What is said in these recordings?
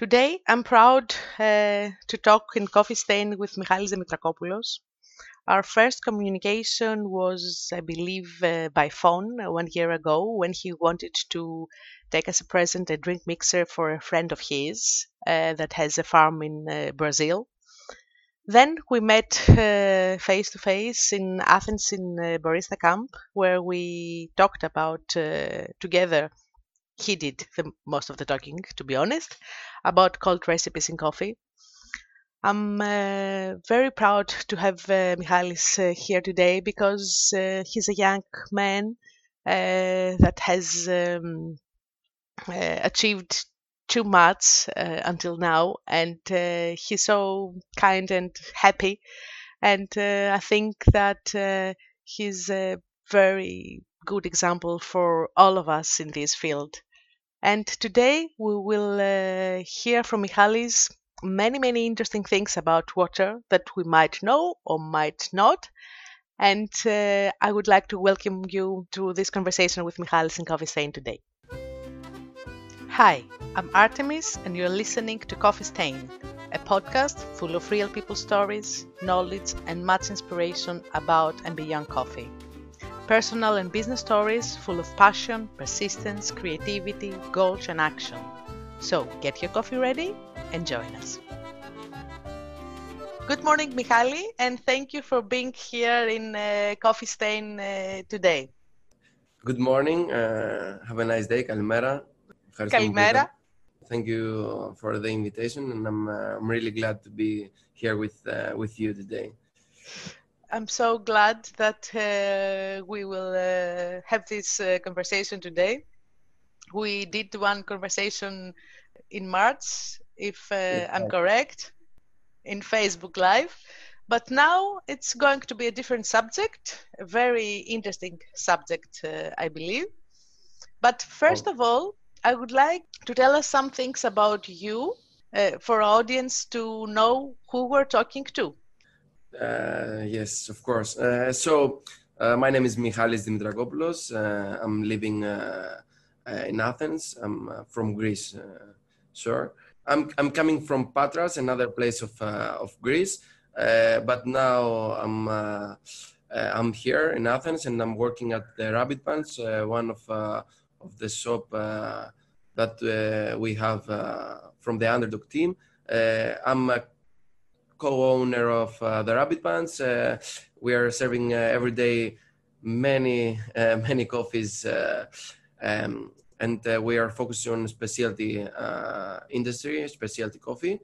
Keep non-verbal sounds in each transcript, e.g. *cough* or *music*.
Today, I'm proud uh, to talk in Coffee Stain with Michalis Dimitrakopoulos. Our first communication was, I believe, uh, by phone one year ago when he wanted to take as a present a drink mixer for a friend of his uh, that has a farm in uh, Brazil. Then we met face to face in Athens in uh, Barista Camp, where we talked about uh, together. He did the most of the talking, to be honest, about cold recipes in coffee. I'm uh, very proud to have uh, Michalis uh, here today because uh, he's a young man uh, that has um, uh, achieved too much until now, and he's so kind and happy. And I think that he's a very good example for all of us in this field. And today we will hear from Michalis many, many interesting things about water that we might know or might not. And uh, I would like to welcome you to this conversation with Michalis and Coffee Stain today. Hi, I'm Artemis, and you're listening to Coffee Stain, a podcast full of real people stories, knowledge, and much inspiration about and beyond coffee. Personal and business stories full of passion, persistence, creativity, goals, and action. So get your coffee ready and join us. Good morning, Michali, and thank you for being here in uh, Coffee Stain uh, today. Good morning. Uh, have a nice day. Kalimera. Kalimera. Thank you for the invitation, and I'm, uh, I'm really glad to be here with uh, with you today. I'm so glad that uh, we will have this conversation today. We did one conversation in March if uh, I'm correct, in Facebook Live. But now it's going to be a different subject, a very interesting subject, uh, I believe. But first oh. of all, I would like to tell us some things about you uh, for our audience to know who we're talking to. Uh, yes, of course. Uh, so, uh, my name is Michalis Dimitrakopoulos. I'm living in Athens. I'm from Greece, sir. I'm I'm coming from Patras, another place of uh, of Greece, uh, but now I'm uh, uh I'm here in Athens and I'm working at the Rabbit Pants, uh, one of uh, of the shop that we have from the underdog team. I'm co-owner of the Rabbit Pants. we are serving every day many *laughs* many coffees. Um, and uh, we are focusing on specialty uh, industry, specialty coffee.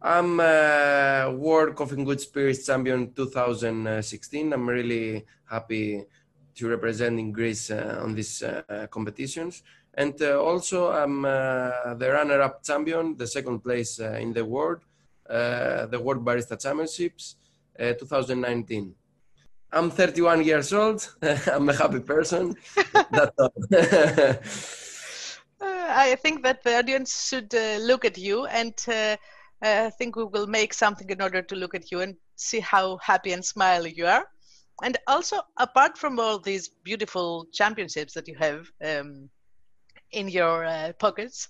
I'm uh, World Coffee and Good Spirits Champion 2016. I'm really happy to representing Greece uh, on these uh, competitions. And uh, also, I'm the runner-up champion, the second place in the world, the World Barista Championships 2019. I'm 31 years old. *laughs* I'm a happy person. *laughs* That's all. *laughs* I think that the audience should uh, look at you, and uh, I think we will make something in order to look at you and see how happy and smiley you are. And also, apart from all these beautiful championships that you have um, in your uh, pockets,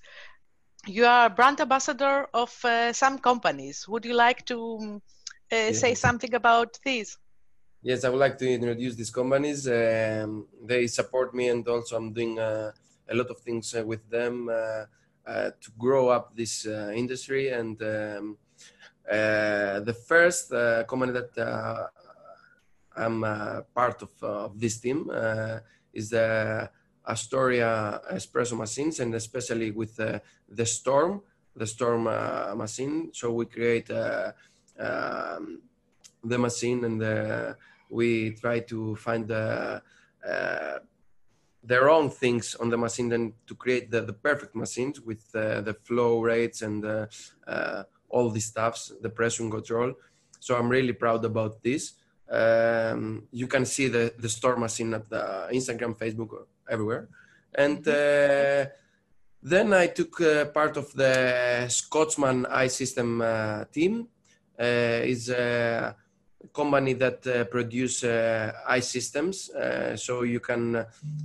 you are a brand ambassador of uh, some companies. Would you like to um, uh, say something about these? Yes, I would like to introduce these companies. Um, they support me, and also I'm doing uh, a lot of things uh, with them uh, uh, to grow up this industry. And um, the first company that I'm part of, of this team is the Astoria espresso machines, and especially with the Storm, the Storm machine. So we create um, the machine and the, we try to find the uh, their own things on the machine then to create the, the perfect machines with uh, the flow rates and uh, uh, all these stuffs, the pressure control. So I'm really proud about this. Um, you can see the, the Storm machine at the Instagram, Facebook, everywhere. And mm-hmm. uh, then I took uh, part of the Scotsman Ice System uh, team. is a company that uh, produce uh, systems. Uh, so you can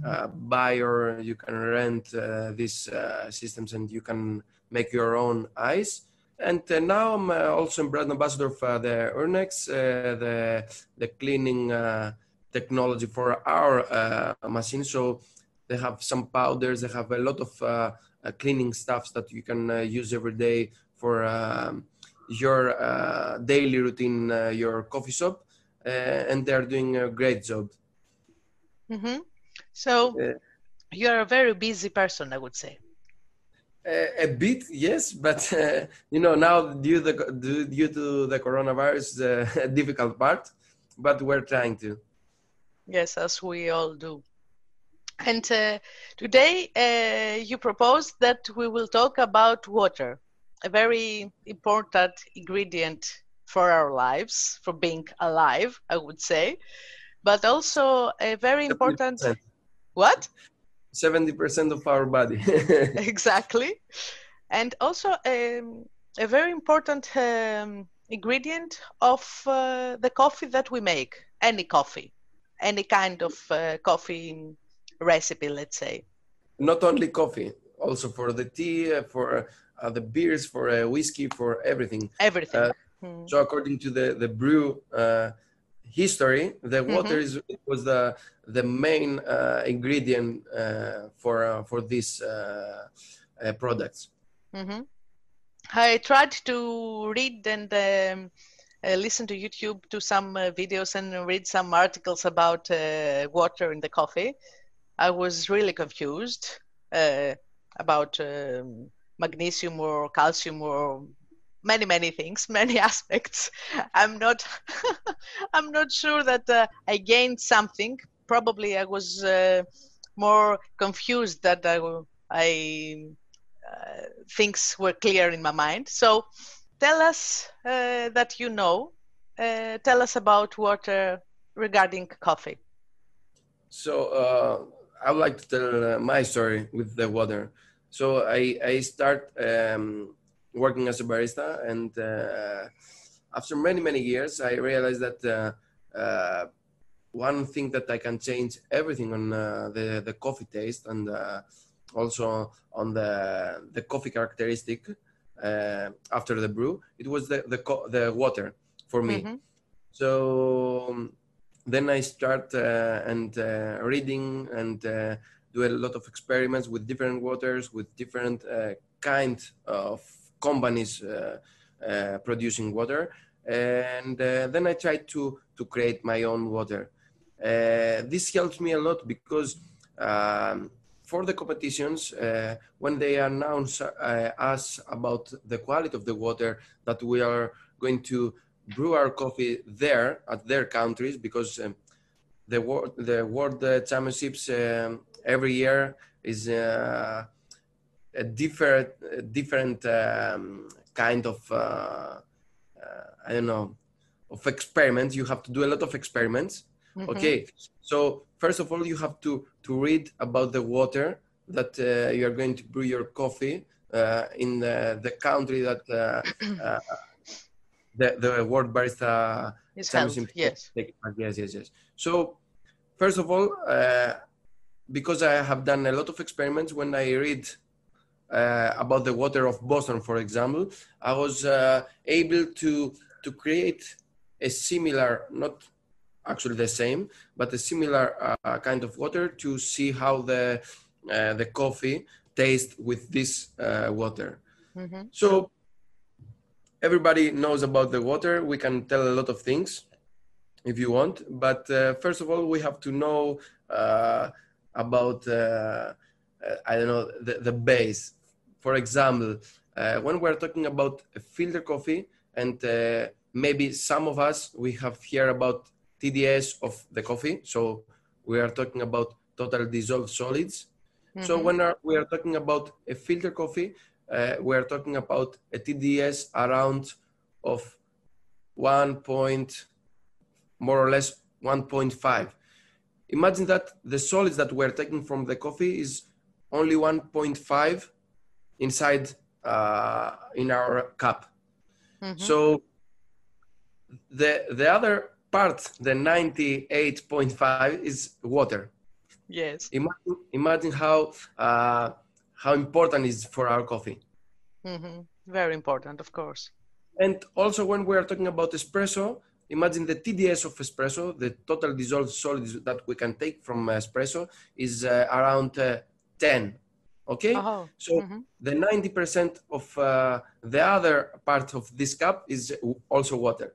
uh, buy or you can rent uh, these uh, systems and you can make your own ice. And uh, now I'm uh, also brand ambassador for the Urnex, uh, the the cleaning uh, technology for our machine. So they have some powders. They have a lot of cleaning stuffs that you can use every day for um, your daily routine, your coffee shop, and they're doing a great job. Mm-hmm. So you're a very busy person, I would say. Uh, a bit, yes, but uh, you know now due the due to the coronavirus, uh, a *laughs* difficult part, but we're trying to. Yes, as we all do. And uh, today uh, you propose that we will talk about water, a very important ingredient for our lives, for being alive, I would say, but also a very important. 70%. What? 70% of our body. *laughs* *laughs* exactly. And also um, a very important um, ingredient of uh, the coffee that we make, any coffee, any kind of uh, coffee recipe, let's say. Not only coffee, also for the tea, uh, for uh, the beers, for uh, whiskey, for everything. Everything. Hmm. So according to the, the brew history, the mm-hmm. water is was the the main uh, ingredient uh, for uh, for these uh, uh, products. Mm-hmm. I tried to read and um, uh, listen to YouTube to some videos and read some articles about water in the coffee. I was really confused about um, magnesium or calcium or many many things *laughs* many aspects. I'm not *laughs* i'm not sure that uh, i gained something. Probably i was uh, more confused that i, I uh, things were clear in my mind. So tell us uh, that you know uh, tell us about water regarding coffee. So uh, i would like to tell my story with the water so i i start um, working as a barista. And uh, after many, many years, I realized that uh, uh, one thing that I can change everything on the, the coffee taste and also on the, the coffee characteristic after the brew, it was the, the, the water for me. Mm-hmm. So um, then I start uh, and uh, reading and uh, do a lot of experiments with different waters, with different kind of companies producing water. And then I try to, to create my own water. this helps me a lot because um, for the competitions, uh, when they announce uh, us about the quality of the water that we are going to brew our coffee there at their countries, because um, the world the world championships um, every year is uh, a different different um, kind of uh, uh, I don't know of experiments. You have to do a lot of experiments. Mm-hmm. Okay, so first of all, you have to to read about the water that uh, you are going to brew your coffee uh, in the, the country that uh, *clears throat* uh, the the World Barista is. Yes. yes, yes, yes. So first of all, because I have done a lot of experiments, when I read uh, about the water of Boston, for example, I was uh, able to to create a similar, not actually the same, but a similar uh, kind of water to see how the uh, the coffee tastes with this uh, water. Mm-hmm. So everybody knows about the water. We can tell a lot of things if you want, but uh, first of all, we have to know about. I don't know the, the base for example, uh, when we're talking about a filter coffee, and uh, maybe some of us we have heard about TDS of the coffee, so we are talking about total dissolved solids. Mm-hmm. So when are, we are talking about a filter coffee, uh, we are talking about a TDS around of one point, more or less 1.5. Imagine that the solids that we're taking from the coffee is only 1.5 inside uh, in our cup. Mm-hmm. So the the other part, the 98.5, is water. Yes. Imagine, imagine how uh, how important is for our coffee. hmm Very important, of course. And also, when we are talking about espresso, imagine the TDS of espresso, the total dissolved solids that we can take from espresso is uh, around uh, 10. Okay? Oh, So mhm. the 90% of uh, the other part of this cup is also water.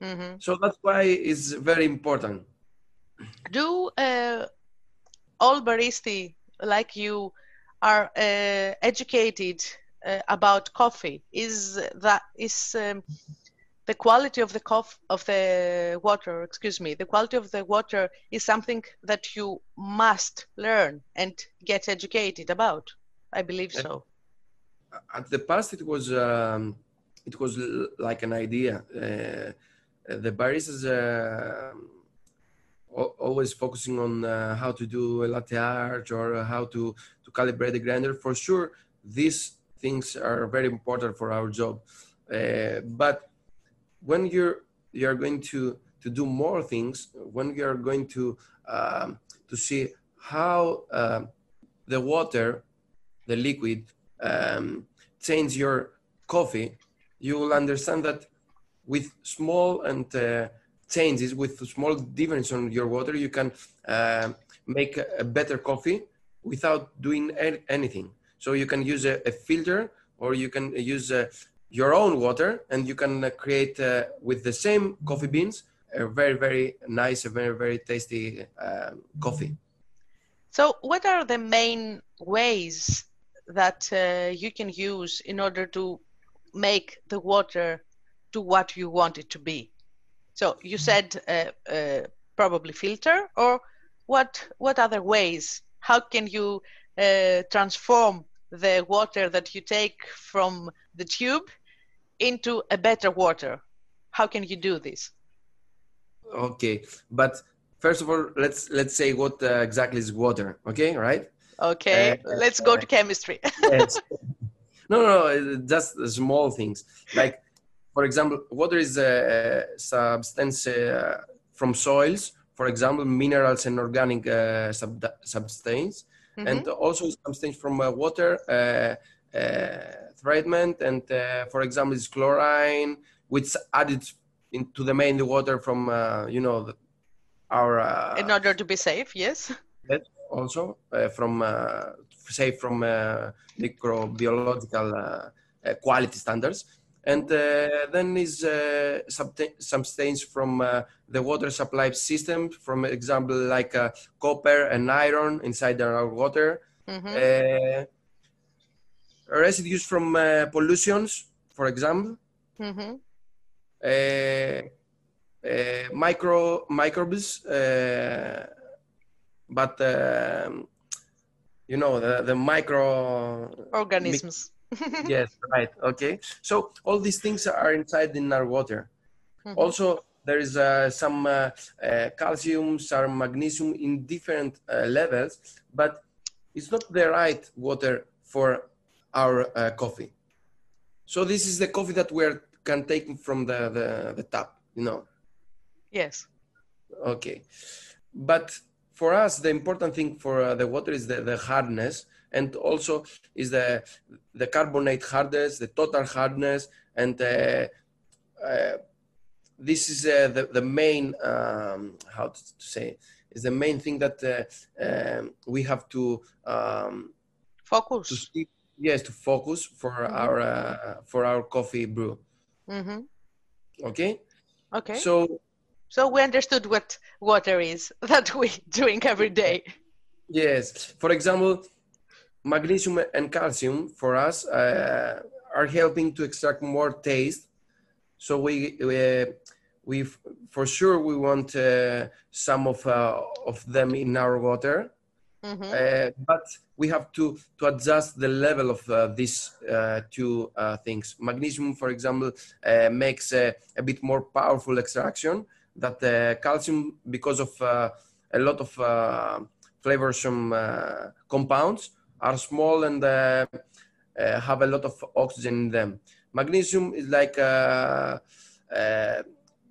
Mhm. So that's why it's very important. Do uh, all baristi like you are uh, educated uh, about coffee? Is that is um, the quality of the cof- of the water? Excuse me, the quality of the water is something that you must learn and get educated about. I believe so. At the past, it was um, it was l- like an idea. Uh, the baristas uh, al- always focusing on uh, how to do a latte art or how to to calibrate the grinder. For sure, these things are very important for our job. Uh, but when you're you're going to to do more things, when you're going to um, to see how um the water, the liquid, um, change your coffee, you will understand that with small and uh, changes, with small difference on your water, you can uh, make a, better coffee without doing anything. So you can use a, a filter or you can use uh, your own water and you can uh, create uh, with the same coffee beans a very, very nice, a very, very tasty um coffee. So, what are the main ways that uh, you can use in order to make the water to what you want it to be? So, you said uh, uh, probably filter, or what? What other ways? How can you uh, transform the water that you take from the tube into a better water? How can you do this? Okay, but first of all, let's let's say what uh, exactly is water. Okay, right? Okay, Uh, let's go to chemistry. *laughs* Yes. no, no, just small things. Like, for example, water is a substance uh, from soils. For example, minerals and organic uh, sub- substance, Mhm. and also substance from uh, water uh, uh, treatment. And uh, for example, is chlorine, which added into the main water from uh, you know the, our uh, in order to be safe, yes. that also uh, from uh, say from uh, microbiological quality standards and uh, then is uh, subta- substance from uh, the water supply system from example like uh, copper and iron inside our water Mhm. uh, residues from uh, pollutions for example Mhm. uh, uh, micro microbes, uh, but um, you know the, the micro. Organisms. Yes, right. Okay. So all these things are inside in our water. Mhm. Also, there is uh, some uh, uh, calcium, some magnesium in different uh, levels, but it's not the right water for our uh, coffee. So this is the coffee that we're can take from the, the, the tap, you know. Yes. Okay. But for us, the important thing for uh, the water is the, the hardness and also is the, the carbonate hardness, the total hardness, and uh, uh, this is uh, the, the main, um, how to say, is the main thing that uh, um, we have to, um, to Focus. see, yes, to focus for Mhm. our, uh, for our coffee brew. hmm Okay. Okay. So So we understood what water is *laughs* that we drink every day. Yes. For example, magnesium and calcium for us uh, are helping to extract more taste. So we we, we for sure we want uh, some of uh, of them in our water, hmm uh, but we have to to adjust the level of uh, these uh, two uh, things. Magnesium, for example, uh, makes a, a bit more powerful extraction. That uh, calcium, because of uh, a lot of uh, flavorsome uh, compounds, are small and uh, uh, have a lot of oxygen in them. Magnesium is like uh, uh,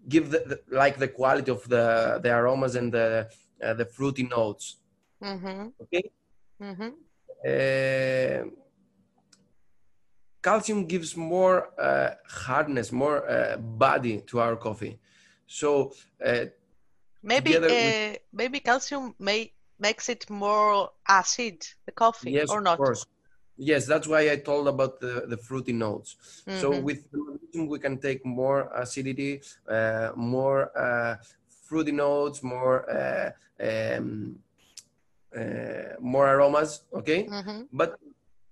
give the, the, like the quality of the the aromas and the uh, the fruity notes. hmm Okay. hmm Uh, calcium gives more uh, hardness, more uh, body to our coffee. So uh, maybe uh, with- maybe calcium may makes it more acid, the coffee, yes, or of not. course. Yes, that's why I told about the, the fruity notes. So Mhm. with the we can take more acidity, uh, more uh, fruity notes, more uh, um, uh, more aromas. Okay, Mhm. but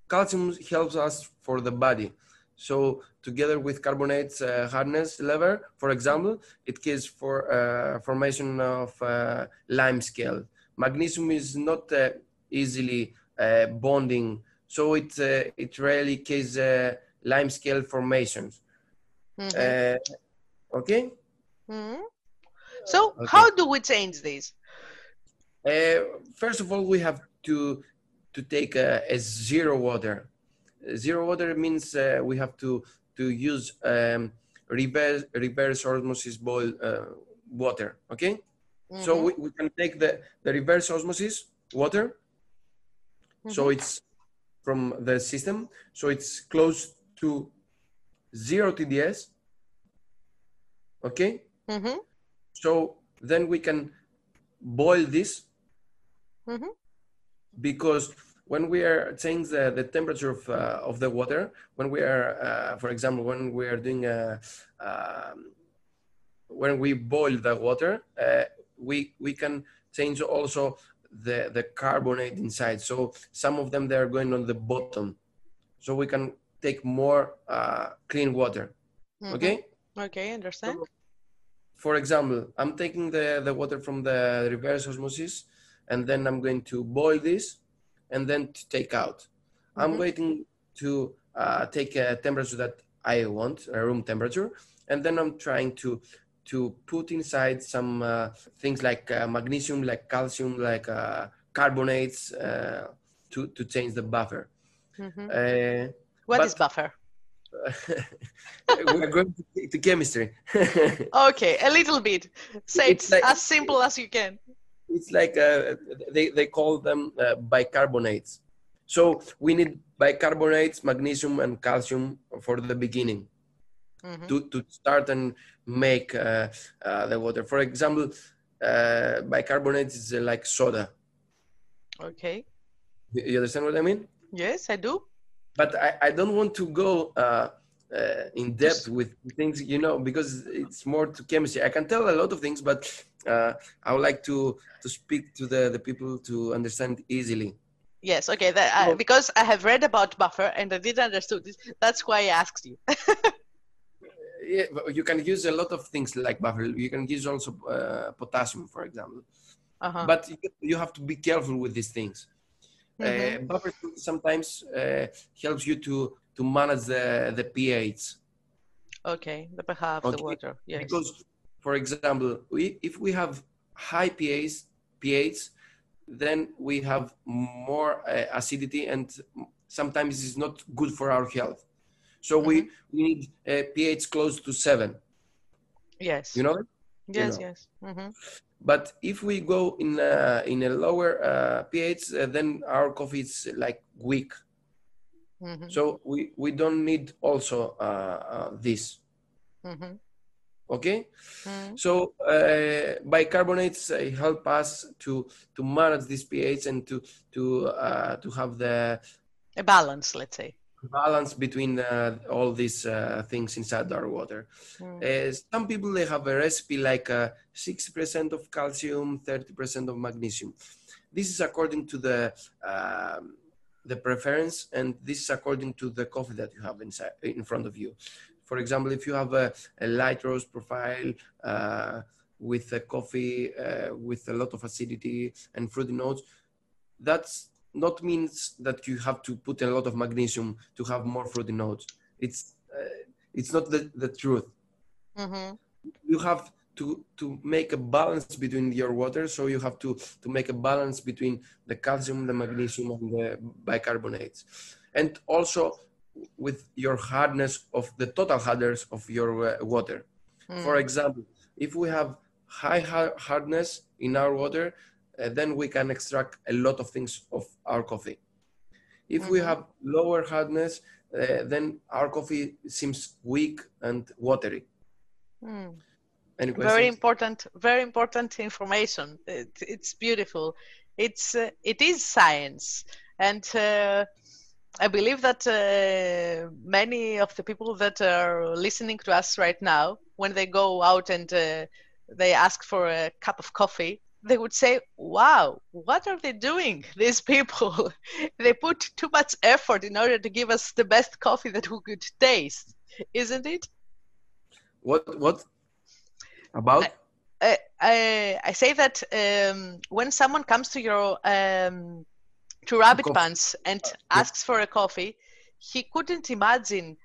calcium helps us for the body. So together with carbonates uh, hardness level, for example, it gives for uh, formation of uh, lime scale. Magnesium is not uh, easily uh, bonding, so it uh, it rarely causes uh, lime scale formations. Mhm. Uh, okay. Mhm. So Okay. how do we change this? Uh, first of all, we have to to take a, a zero water. Zero water means uh, we have to to use um, reverse reverse osmosis boil uh, water. Okay, so Mhm. we, we can take the the reverse osmosis water. So Mhm. it's from the system. So it's close to zero TDS. Okay, Mhm. so then we can boil this Mhm. because when we are change the, the temperature of, uh, of the water when we are uh, for example when we are doing a, um, when we boil the water uh, we we can change also the the carbonate inside so some of them they are going on the bottom so we can take more uh, clean water Mhm. okay Okay, understand. for example, I'm taking the, the water from the reverse osmosis and then I'm going to boil this and then to take out. I'm Mhm. waiting to uh, take a temperature that I want, a room temperature, and then I'm trying to to put inside some uh, things like uh, magnesium, like calcium, like uh, carbonates uh, to, to change the buffer. Mhm. Uh, What but- is buffer? *laughs* we're going to, to chemistry. *laughs* Okay, a little bit. Say It's it like- as simple as you can. it's like uh, they, they call them uh, bicarbonates. So we need bicarbonates, magnesium, and calcium for the beginning Mhm. to, to start and make uh, uh, the water. For example, uh, bicarbonates is uh, like soda. Okay. You you understand what I mean? Yes, I do. But I, I don't want to go uh, uh, in depth with things, you know, because it's more to chemistry. I can tell a lot of things, but uh, I would like to, to speak to the, the people to understand easily. Yes, okay. That, I, because I have read about buffer and I didn't understand this. That's why I asked you. *laughs* yeah, you can use a lot of things like buffer. You can use also uh, potassium, for example. Uh-huh. But you, have to be careful with these things. Mhm. Uh, buffer sometimes uh, helps you to to manage the the pH Okay, the pH of the water. Yes. because, for example, we, if we have high pH pH, then we have more uh, acidity, and sometimes it's not good for our health. So we we need a pH close to seven. yes. You know. yes, know. yes. hmm But if we go in a, in a lower uh, pH, uh, then our coffee is like weak. hmm So we, we don't need also uh, uh, this. hmm Okay. hmm So uh, bicarbonates uh, help us to to manage this pH and to to uh, to have the A balance, let's say. Balance between uh, all these uh, things inside our water. Mm. Uh, some people they have a recipe like uh, 60% of calcium, 30% of magnesium. This is according to the um, the preference, and this is according to the coffee that you have inside in front of you. For example, if you have a, a light roast profile uh, with a coffee uh, with a lot of acidity and fruity notes, that's not means that you have to put a lot of magnesium to have more fruity notes. It's uh, it's not the, the truth Mhm. you have to to make a balance between your water so you have to to make a balance between the calcium the magnesium and the bicarbonates and also with your hardness of the total hardness of your uh, water for Mm. example if we have high hardness in our water then we can extract a lot of things of our coffee if we Mhm. have lower hardness uh, then our coffee seems weak and watery. Mm. Any Very important, very important information. It, it's beautiful. It's uh, it is science, and uh, I believe that uh, many of the people that are listening to us right now, when they go out and uh, they ask for a cup of coffee, they would say, "Wow, what are they doing? *laughs* These people, *laughs* they put too much effort in order to give us the best coffee that we could taste, isn't it?" What what about? I, I, I say that um, when someone comes to your um, to Rabbit. Pants and asks for a coffee, he couldn't imagine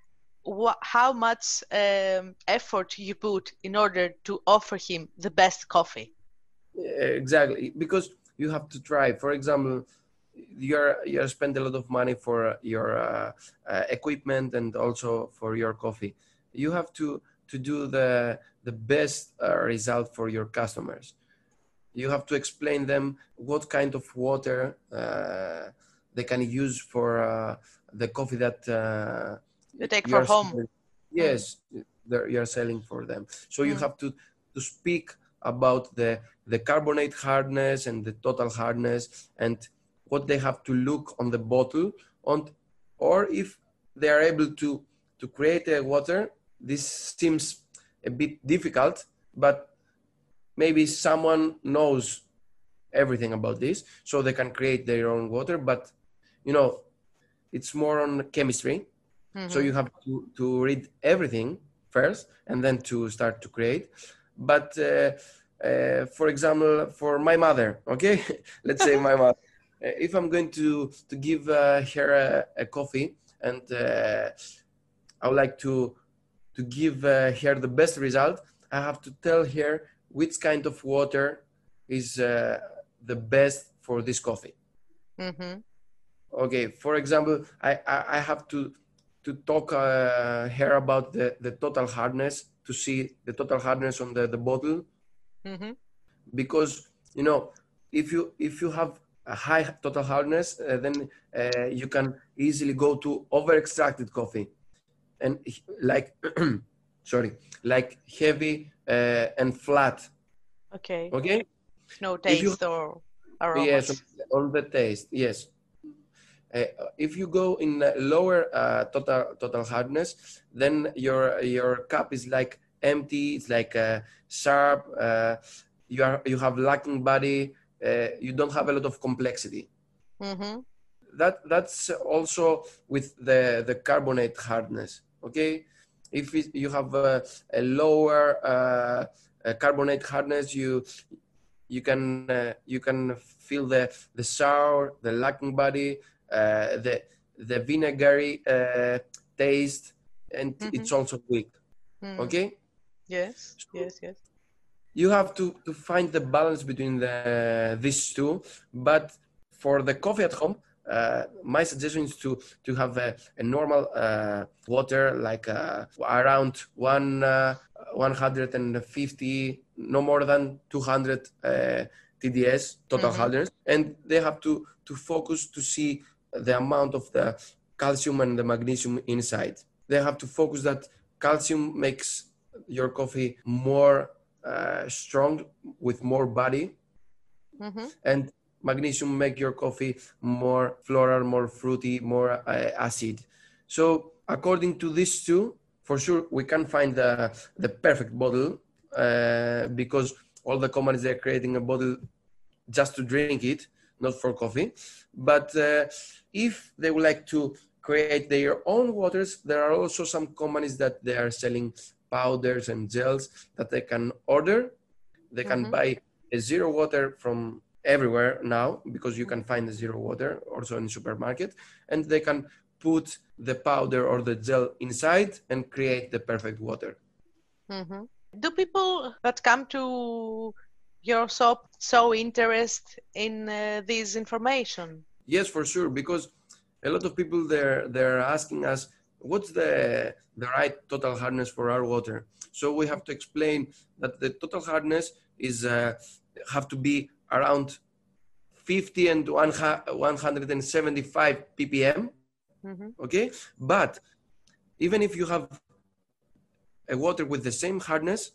how much um, effort you put in order to offer him the best coffee. Exactly because you have to try for example you're you're spend a lot of money for your uh, uh, equipment and also for your coffee you have to to do the the best uh, result for your customers you have to explain them what kind of water uh, they can use for uh, the coffee that uh, You take for home. selling. yes you're selling for them so you Mm. have to to speak about the the carbonate hardness and the total hardness and what they have to look on the bottle. On or if they are able to to create a water this seems a bit difficult but maybe someone knows everything about this so they can create their own water. But you know it's more on chemistry. So Mhm. you have to, to read everything first and then to start to create. But uh, uh, for example for my mother okay? *laughs* Let's say my mother. Uh, if i'm going to to give uh, her a, a coffee and uh, i would like to to give uh, her the best result i have to tell her which kind of water is uh, the best for this coffee. Mhm. okay for example i i, I have to to talk uh, here about the the total hardness to see the total hardness on the the bottle Mhm. because you know if you if you have a high total hardness uh, then uh, you can easily go to over extracted coffee and like *clears throat* sorry like heavy uh, and flat Okay. okay No If you- taste or. Yes, on- the taste. Yes. Uh, if you go in lower uh, total total hardness, then your your cup is like empty. It's like uh, sharp. Uh, you are you have lacking body. Uh, you don't have a lot of complexity. Mhm. That that's also with the the carbonate hardness. Okay, if it, you have a, a lower uh, uh, carbonate hardness, you you can uh, you can feel the the sour, the lacking body, uh, the the vinegary uh, taste, and Mhm. it's also weak. Mm. Okay, Yes. Yes. Yes. you have to to find the balance between the these two. But for the coffee at home, uh, my suggestion is to to have a, a normal uh, water like uh, around one uh, 150, no more than 200 uh, TDS total hardness, and they have to to focus to see the amount of the calcium and the magnesium inside. They have to focus that calcium makes your coffee more uh, strong with more body. Mhm. and magnesium make your coffee more floral more fruity more uh, acid. So according to these two for sure we can find the, the perfect bottle uh, because all the companies they're creating a bottle just to drink it not for coffee. But uh, if they would like to create their own waters there are also some companies that they are selling powders and gels that they can order they can Mhm. buy a zero water from everywhere now because you can find the zero water also in supermarket and they can put the powder or the gel inside and create the perfect water Mhm. Do people that come to your shop show interest in uh, this information? yes for sure because a lot of people they're they're asking us what's the the right total hardness for our water so we have to explain that the total hardness is uh, have to be around 50 and 175 ppm Mhm. Okay, but even if you have a water with the same hardness,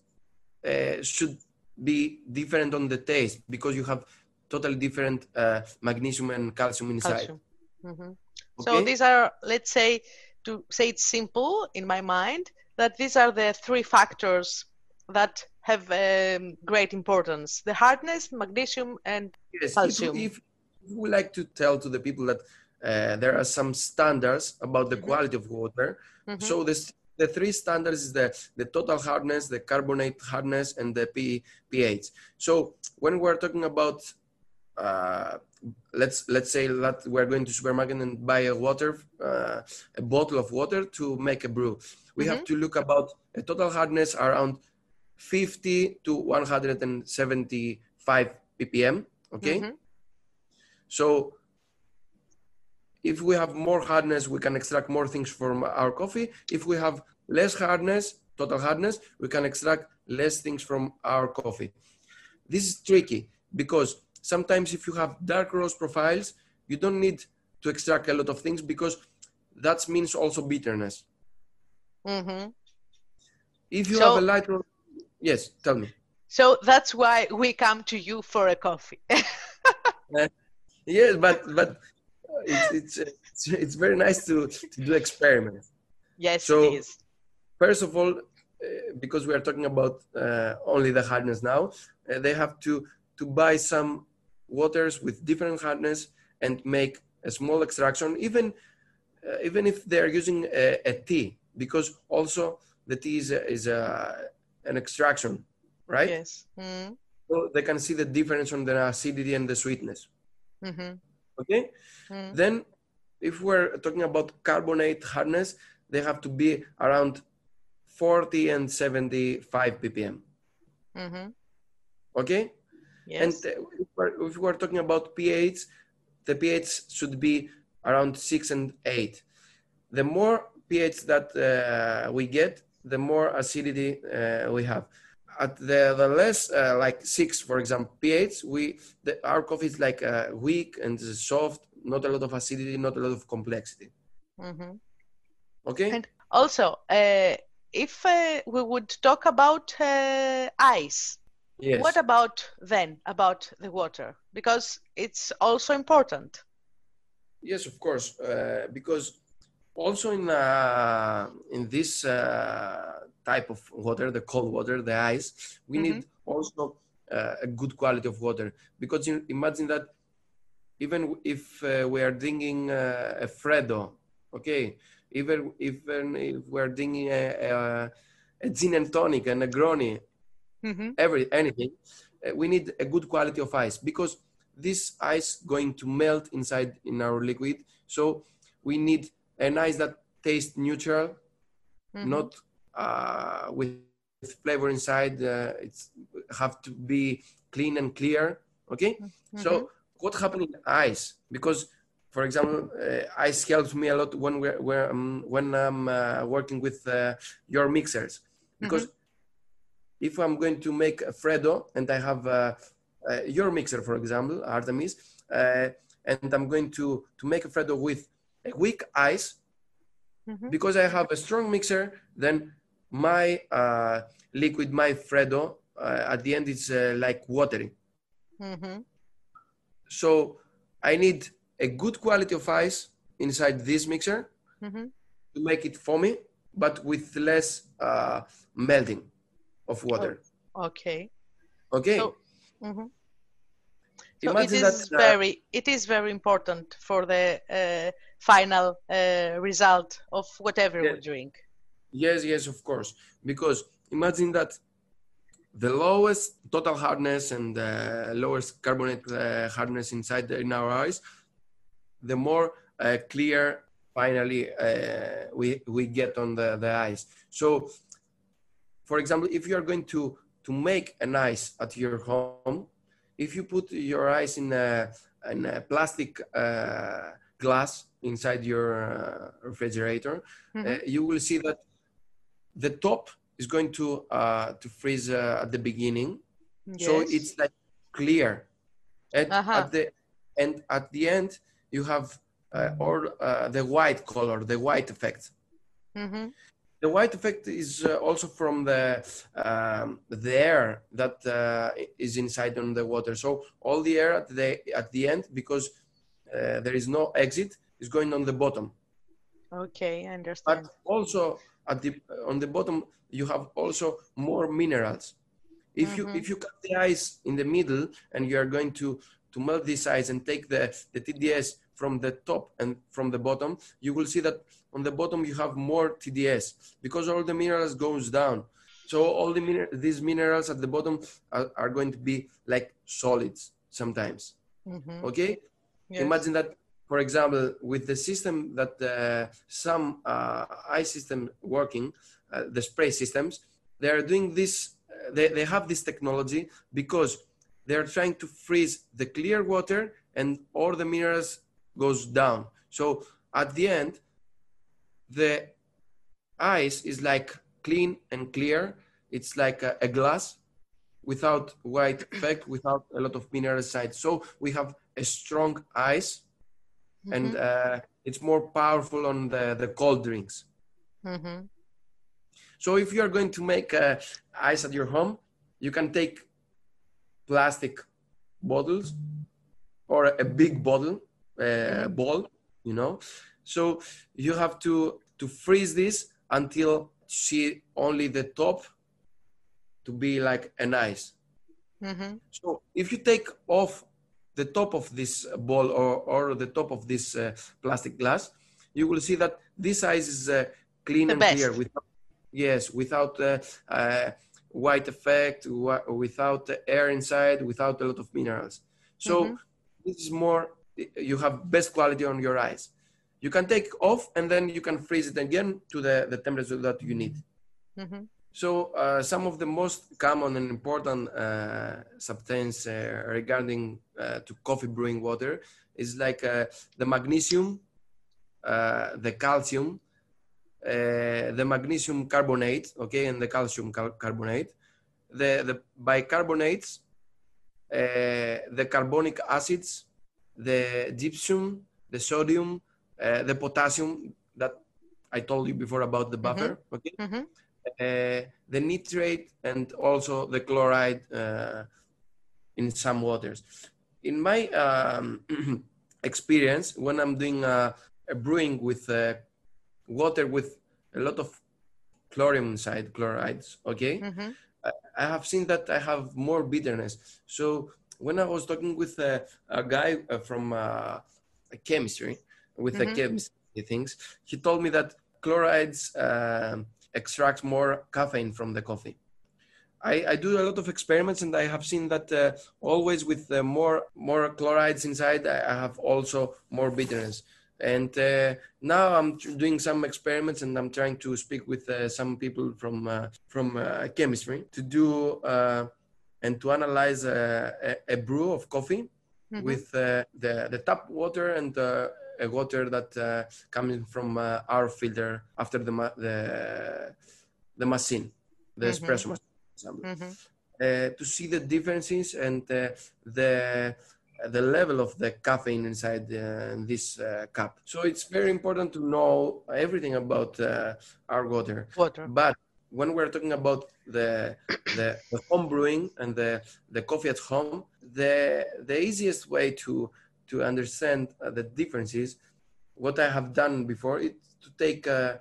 uh, should be different on the taste because you have totally different uh, magnesium and calcium inside. Calcium. Mhm. Okay? So these are, let's say, to say it simple in my mind, that these are the three factors that have um, great importance: the hardness, magnesium, and Yes, if, calcium. if we like to tell to the people that uh, there are some standards about the Mhm. quality of water. Mhm. So this the three standards is the, the total hardness, the carbonate hardness, and the P, pH. So when we're talking about uh, let's let's say that we're going to supermarket and buy a water, uh, a bottle of water to make a brew. We have to look about a total hardness around 50 to 175 ppm. Okay. Mhm. So if we have more hardness, we can extract more things from our coffee. If we have less hardness, total hardness, we can extract less things from our coffee. This is tricky because sometimes if you have dark roast profiles, you don't need to extract a lot of things because that means also bitterness. Mhm. If you So- have a light roast, yes, tell me. So that's why we come to you for a coffee. *laughs* Yes, but but it's it's it's, it's very nice to, to do experiments. yes, So- it is. first of all, uh, because we are talking about uh, only the hardness now, uh, they have to to buy some waters with different hardness and make a small extraction, even uh, even if they are using a, a tea, because also the tea is a, is a, an extraction, right? Yes. Mm-hmm. So they can see the difference on the acidity and the sweetness. Mm-hmm. Okay. Mm. Then, if we're talking about carbonate hardness, they have to be around 40 and 75 ppm. Mm-hmm. Okay. Yes. And if we're, talking about pH, the pH should be around six and eight. The more pH that uh, we get, the more acidity uh, we have. At the, the less, uh, like six, for example, pH, we the, our coffee is like uh, weak and soft, not a lot of acidity, not a lot of complexity. Mhm. Okay. And Also, uh, if uh, we would talk about uh, ice, yes. what about then about the water? Because it's also important. Yes, of course, uh, because also in uh, in this uh, type of water, the cold water, the ice, we need also uh, a good quality of water. Because imagine that even if uh, we are drinking uh, a Freddo, okay, even even if we're drinking a, a, a gin and tonic and a Negroni, Mm-hmm. every anything uh, we need a good quality of ice because this ice going to melt inside in our liquid so we need an ice that tastes neutral Mm-hmm. not uh, with flavor inside uh, it's have to be clean and clear okay Mm-hmm. so what happened in ice because for example uh, ice helps me a lot when we're, we're um, when i'm uh, working with uh, your mixers because if I'm going to make a Freddo and I have uh, uh, your mixer, for example, Artemis, uh, and I'm going to, to make a Freddo with a weak ice, Mhm. because I have a strong mixer, then my uh, liquid, my Freddo, uh, at the end is uh, like watery. Mm-hmm. So I need a good quality of ice inside this mixer Mm-hmm. to make it foamy, but with less uh, melting of water. Okay. Okay. So- Mhm. So it is that, uh, very it is very important for the uh, final uh, result of whatever Yeah. we drink. Yes, yes, of course. Because imagine that the lowest total hardness and the lowest carbonate uh, hardness inside the, in our eyes, the more uh, clear finally uh, we we get on the, the ice. So, for example, if you are going to to make an ice at your home, if you put your ice in a, in a plastic uh, glass inside your uh, refrigerator, Mhm. uh, you will see that the top is going to uh, to freeze uh, at the beginning, so it's like clear. And Uh-huh. at the and at the end, you have uh, or uh, the white color, the white effect. Mm-hmm. The white effect is uh, also from the um, the air that uh, is inside on the water. So all the air at the at the end, because uh, there is no exit, is going on the bottom. Okay, I understand. But also at the on the bottom, you have also more minerals. If you Mhm. if you cut the ice in the middle and you are going to to melt this ice and take the the TDS from the top and from the bottom, you will see that on the bottom you have more TDS because all the minerals goes down. So all the miner- these minerals at the bottom are, are going to be like solids sometimes. Mhm. Okay, Yes. imagine that for example with the system that uh, some uh, ice system working uh, the spray systems they are doing this uh, they, they have this technology because they're trying to freeze the clear water and all the minerals goes down so at the end the ice is like clean and clear it's like a, a glass without white effect without a lot of mineral inside so we have a strong ice and Mhm. uh, it's more powerful on the, the cold drinks. Mhm. So if you are going to make uh, ice at your home, you can take plastic bottles or a big bottle, uh, ball, you know. So you have to to freeze this until see only the top to be like an ice. Mhm. So if you take off the top of this ball or, or the top of this uh, plastic glass, you will see that this ice is uh, clean The and best. clear. Without, yes, without uh, uh, white effect, without the air inside, without a lot of minerals. So Mhm. this is more, you have best quality on your ice. You can take off and then you can freeze it again to the, the temperature that you need. Mhm. So uh, some of the most common and important uh, substances uh, regarding uh, to coffee brewing water is like uh, the magnesium, uh, the calcium, uh, the magnesium carbonate, okay, and the calcium cal- carbonate, the the bicarbonates, uh, the carbonic acids, the gypsum, the sodium, uh, the potassium that I told you before about the buffer, okay Mhm. uh, the nitrate and also the chloride uh, in some waters. In my um, *clears throat* experience, when I'm doing uh, a brewing with uh, water with a lot of chlorine inside, chlorides, okay, Mhm. I have seen that I have more bitterness. So when I was talking with a, a guy uh, from uh, chemistry, with the Mhm. chemistry things, he told me that chlorides extract more caffeine from the coffee. I, I do a lot of experiments and I have seen that uh, always with uh, more more chlorides inside, I, I have also more bitterness. And uh, now I'm tr- doing some experiments and I'm trying to speak with uh, some people from uh, from uh, chemistry to do uh, and to analyze uh, a, a brew of coffee Mhm. with uh, the the tap water and uh, a water that uh, coming from uh, our filter after the ma- the the machine, the Mhm. espresso machine, Mhm. uh, to see the differences and uh, the the level of the caffeine inside uh, this uh, cup. So it's very important to know everything about uh, our water. Water. But when we're talking about the the, the home brewing and the, the coffee at home, the the easiest way to to understand uh, the differences, what I have done before is to take a,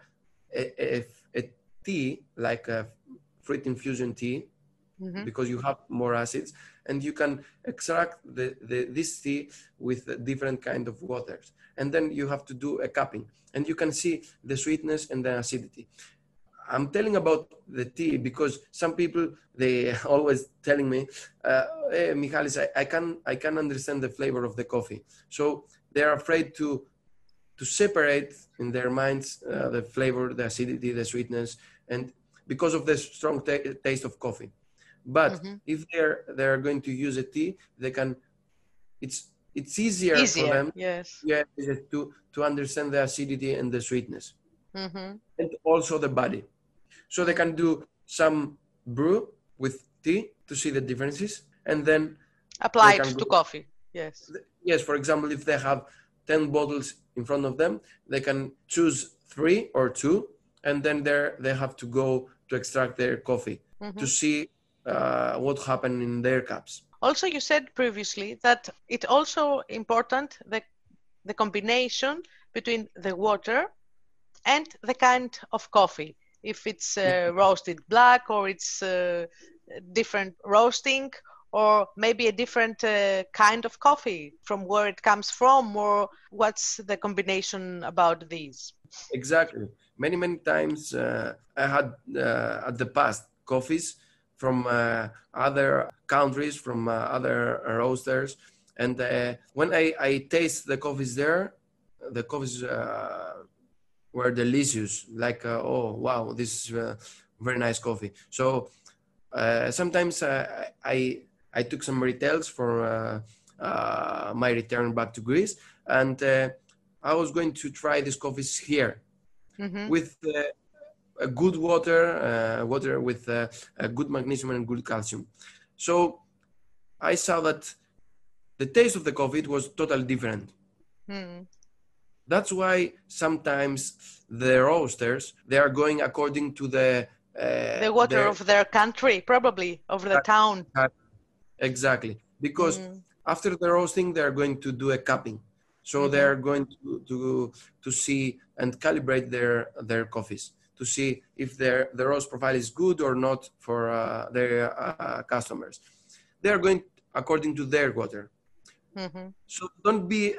a, a, tea like a fruit infusion tea Mhm. because you have more acids and you can extract the, the, this tea with different kind of waters and then you have to do a cupping and you can see the sweetness and the acidity i'm telling about the tea because some people they *laughs* always telling me uh, hey, Michalis, I, I can i can understand the flavor of the coffee so they're afraid to to separate in their minds uh, the flavor the acidity the sweetness and because of the strong ta- taste of coffee but Mhm. if they're they're going to use a tea they can it's it's easier, for them Yes. yeah, to to understand the acidity and the sweetness Mhm. and also the body so they can do some brew with tea to see the differences and then Apply it to coffee. Yes. yes for example if they have 10 bottles in front of them, they can choose three or two, and then there they have to go to extract their coffee Mhm. to see uh, what happened in their cups. Also, you said previously that it also important the the combination between the water and the kind of coffee. If it's uh, roasted black or it's uh, different roasting or maybe a different uh, kind of coffee from where it comes from or what's the combination about these? Exactly. Many many times uh, I had uh, at the past coffees from uh, other countries, from uh, other roasters, and uh, when I, I taste the coffees there, the coffees uh, were delicious. Like uh, oh wow, this is uh, very nice coffee. So uh, sometimes uh, I I took some retails for uh, uh, my return back to Greece, and uh, I was going to try these coffees here Mhm. with uh, a good water, uh, water with uh, a good magnesium and good calcium. So I saw that the taste of the coffee was totally different. Mm. That's why sometimes the roasters they are going according to the uh, The water of their country, probably, of the town. exactly because Mm. after the roasting they are going to do a cupping so Mhm. they are going to, to to see and calibrate their their coffees to see if their the roast profile is good or not for uh, their uh, customers they are going according to their water Mhm. so don't be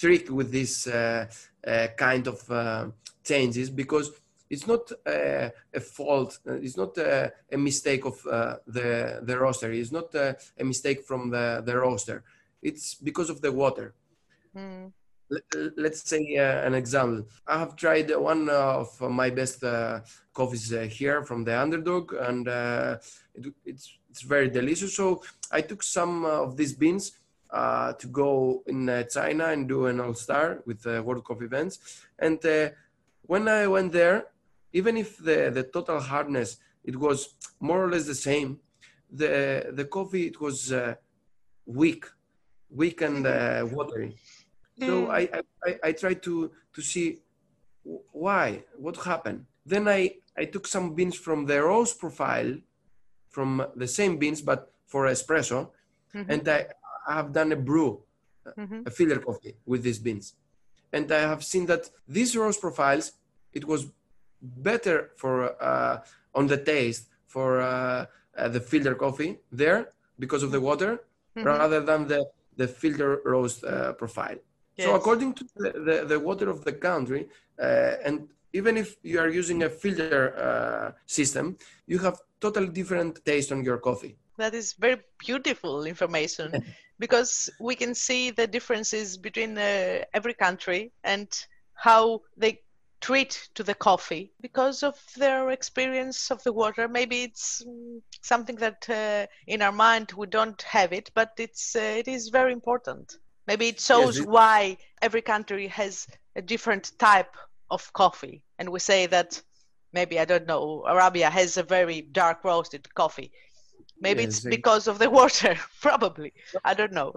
strict with this uh, uh, kind of uh, changes because it's not uh, a fault. It's not uh, a mistake of uh, the the roaster. It's not uh, a mistake from the the roaster. It's because of the water. Mm. Let- Let's say uh, an example. I have tried one of my best uh, coffees uh, here from the underdog, and uh, it, it's it's very delicious. So I took some of these beans uh, to go in uh, China and do an All Star with uh, World Cup events. And uh, when I went there, even if the the total hardness it was more or less the same, the the coffee it was uh, weak, weak and uh, watery. So Mm. I, I, I, tried to, to see why, what happened. Then I, I took some beans from the roast profile, from the same beans, but for espresso. Mhm. And I, I have done a brew, Mhm. a filter coffee with these beans. And I have seen that these roast profiles, it was better for, uh, on the taste for uh, uh, the filter coffee there because of the water Mhm. rather than the, the filter roast uh, profile. So according to the, the, the water of the country, uh, and even if you are using a filter uh, system, you have totally different taste on your coffee. That is very beautiful information *laughs* because we can see the differences between uh, every country and how they treat to the coffee because of their experience of the water. Maybe it's mm, something that uh, in our mind we don't have it, but it's uh, it is very important. Maybe it shows it- why every country has a different type of coffee, and we say that maybe I don't know Arabia has a very dark roasted coffee. Maybe Yes, it's because of the *laughs* water, probably. I don't know.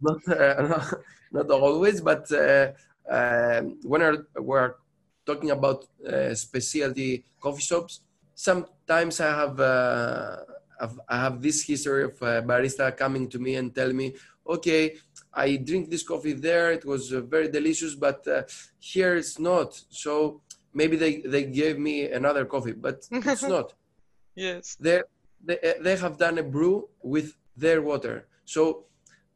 Not, uh, *laughs* not always, but uh, um when are- we're talking about uh, specialty coffee shops, sometimes I have, uh, I've, I have this history of a barista coming to me and tell me, okay, I drink this coffee there. It was uh, very delicious, but uh, here it's not. So maybe they, they gave me another coffee, but it's *laughs* not. Yes. They, they, they have done a brew with their water. So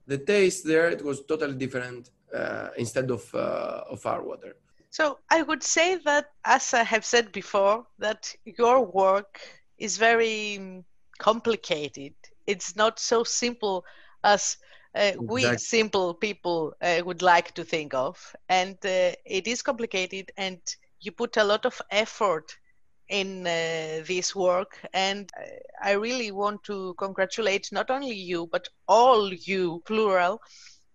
the taste there, it was totally different uh, instead of, uh, of our water. So I would say that, as I have said before, that your work is very mm, complicated. It's not so simple as uh, we Exact- simple people uh, would like to think of. And uh, it is complicated, and you put a lot of effort in uh, this work. And I really want to congratulate not only you, but all you, plural,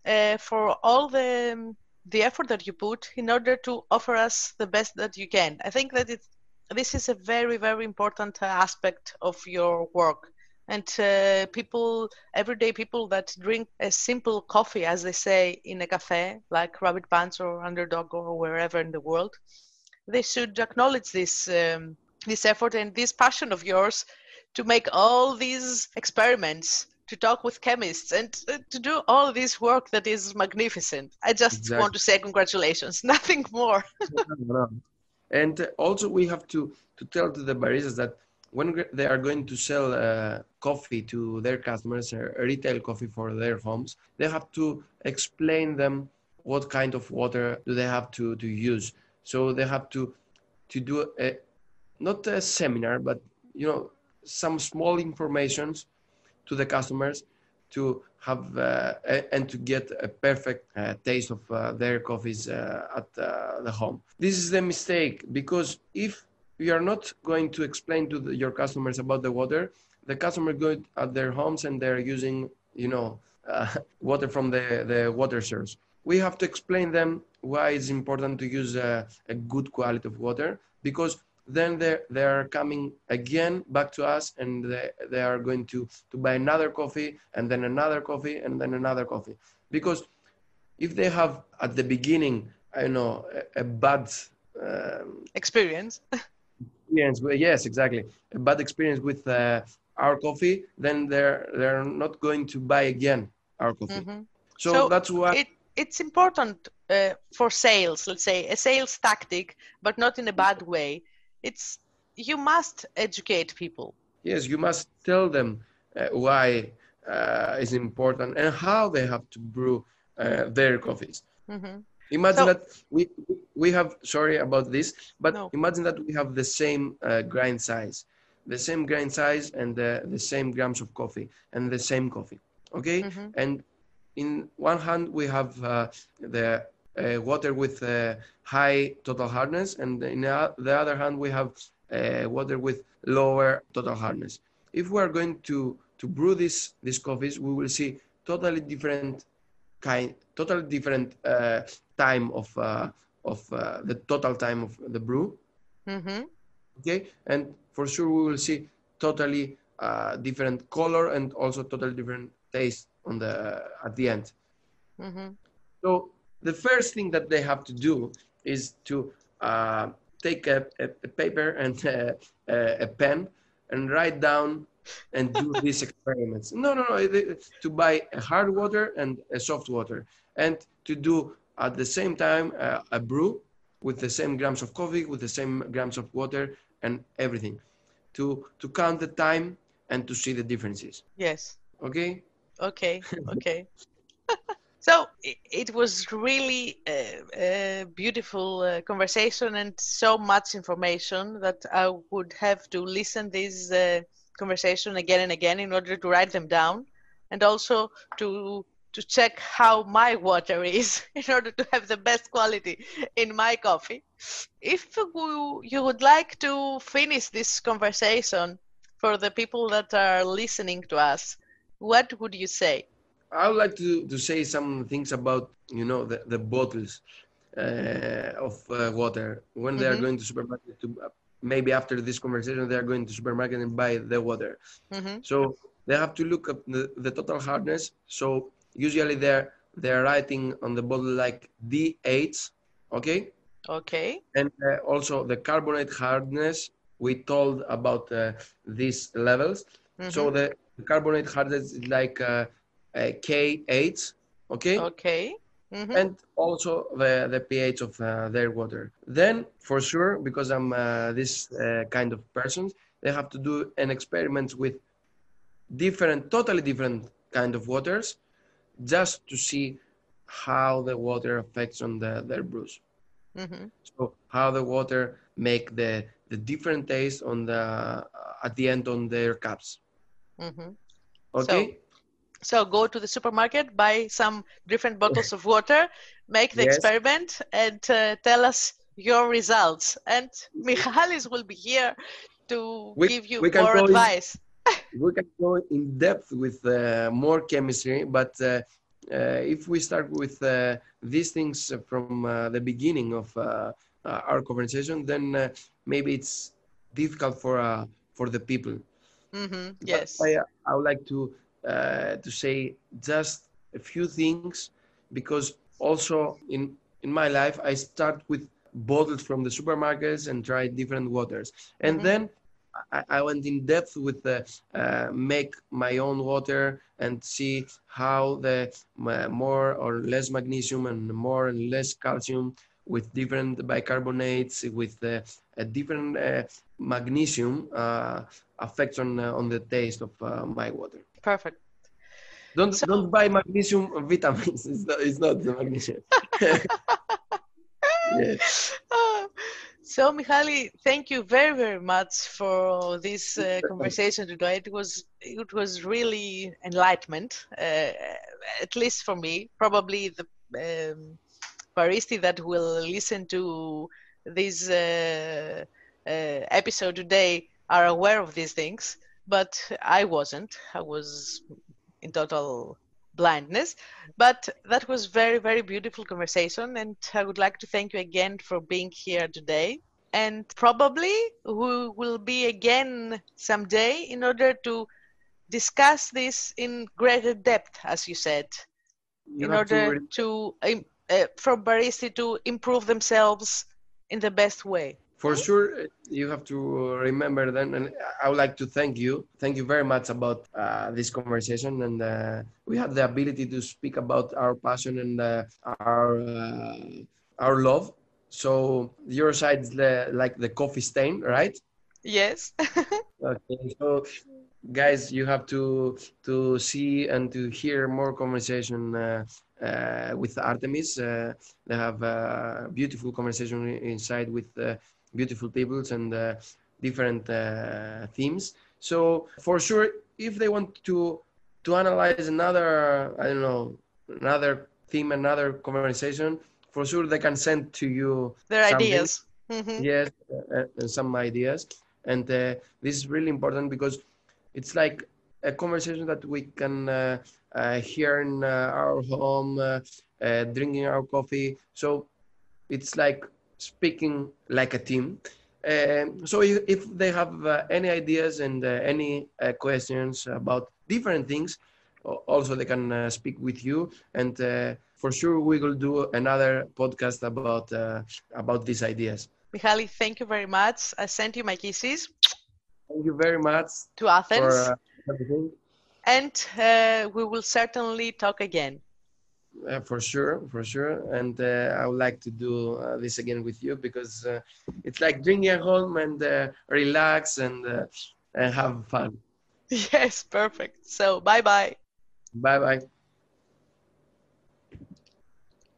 uh, for all the the effort that you put in order to offer us the best that you can. I think that it this is a very very important aspect of your work and uh, people everyday people that drink a simple coffee as they say in a cafe like rabbit pants or underdog or wherever in the world they should acknowledge this um, this effort and this passion of yours to make all these experiments to talk with chemists and uh, to do all this work that is magnificent i just Exactly. want to say congratulations *laughs* nothing more *laughs* And also, we have to, to tell to the baristas that when they are going to sell uh, coffee to their customers, uh, retail coffee for their homes, they have to explain them what kind of water do they have to, to use. So they have to to do a, not a seminar, but you know some small informations to the customers to have uh, a- and to get a perfect uh, taste of uh, their coffees uh, at uh, the home. This is the mistake because if you are not going to explain to the, your customers about the water, the customer go at their homes and they're using you know uh, *laughs* water from the the water source. We have to explain them why it's important to use a, a good quality of water because then they they are coming again back to us and they, they are going to to buy another coffee and then another coffee and then another coffee. Because if they have at the beginning i know a, a bad um, experience. *laughs* experience yes exactly. A bad experience with uh, our coffee then they're they're not going to buy again our coffee. Mhm. so, So that's why it it's important uh, for sales let's say a sales tactic but not in a bad way it's you must educate people yes you must tell them uh, why uh, is important and how they have to brew uh, their coffees Mhm. imagine So- that we we have sorry about this but No. imagine that we have the same uh, grind size the same grind size and the, the same grams of coffee and the same coffee okay Mhm. and in one hand we have uh, the water with uh, high total hardness and in the other hand we have uh, water with lower total hardness if we are going to to brew this these coffees we will see totally different kind totally different uh, time of uh, of uh, the total time of the brew Mhm. okay and for sure we will see totally uh, different color and also totally different taste on the at the end Mhm. so the first thing that they have to do is to uh, take a, a, a paper and uh, a, a pen and write down and do *laughs* these experiments. No, no, no. it- To buy a hard water and a soft water, and to do at the same time uh, a brew with the same grams of coffee, with the same grams of water, and everything. To to count the time and to see the differences. yes Okay. okay okay *laughs* so it, was really a, a beautiful uh, conversation and so much information that i would have to listen this uh, conversation again and again in order to write them down and also to to check how my water is *laughs* in order to have the best quality in my coffee. If you, you would like to finish this conversation for the people that are listening to us what would you say I would like to, to say some things about you know the, the bottles uh, of uh, water when they are Mhm. going to supermarket to maybe after this conversation they are going to supermarket and buy the water Mhm. so they have to look at the, the total hardness so usually they're they're writing on the bottle like D8 okay Okay. and uh, also the carbonate hardness we told about uh, these levels so Mhm. the, the carbonate hardness is like uh, uh, K8 okay Okay. Mhm. and also the, the pH of uh, their water. Then, for sure, because I'm uh, this uh, kind of person, they have to do an experiment with different, totally different kind of waters, just to see how the water affects on the, their brews. Mhm. So how the water make the the different taste on the uh, at the end on their cups. Mhm. Okay. So go to the supermarket, buy some different *laughs* bottles of water, make the Yes. experiment, and uh, tell us your results. And Michalis will be here to We- give you more go in- advice. *laughs* we can go in depth with uh, more chemistry, but uh, uh, if we start with uh, these things from uh, the beginning of our conversation, then uh, maybe it's difficult for uh, for the people. hmm Yes. I, I would like to uh, to say just a few things because also in in my life I start with bottles from the supermarkets and try different waters, and Mhm. then I, I went in depth with the uh, make my own water and see how the uh, more or less magnesium and more and less calcium with different bicarbonates with the a different uh, magnesium uh, affects on uh, on the taste of uh, my water. Perfect. Don't So- don't buy magnesium vitamins. It's not, it's not the magnesium. *laughs* yes. Ah, So, Michali, thank you very, very much for this uh, *laughs* conversation today. It was it was really enlightenment, uh, at least for me. Probably the um, baristi that will listen to this uh, uh, episode today are aware of these things, but I wasn't. I was in total blindness. But that was very, very beautiful conversation, and I would like to thank you again for being here today. And probably we will be again someday in order to discuss this in greater depth, as you said, You in have to order to, uh, for baristi to improve themselves in the best way. For sure you have to remember then and i would like to thank you thank you very much about uh, this conversation and uh, we had the ability to speak about our passion and uh, our uh, our love. So your side is the, like the coffee stain right? Yes. *laughs* okay so guys you have to to see and to hear more conversation uh, uh, with artemis. Uh, they have a beautiful conversation inside with uh, beautiful tables and uh, different uh, themes so for sure if they want to to analyze another i don't know another theme another conversation for sure they can send to you Their something ideas. Mhm. yes uh, and some ideas and uh, this is really important because it's like a conversation that we can uh, uh, hear in uh, our home uh, uh, drinking our coffee so it's like speaking like a team um, so if, they have uh, any ideas and uh, any uh, questions about different things also they can uh, speak with you and uh, for sure we will do another podcast about uh, about these ideas Michali, thank you very much. I sent you my kisses Thank you very much to Athens, for everything. and uh, we will certainly talk again. Uh, for sure, for sure. And uh, I would like to do uh, this again with you because uh, it's like drinking at home and uh, relax and, uh, and have fun. *laughs* Yes, perfect. So, bye bye. Bye bye.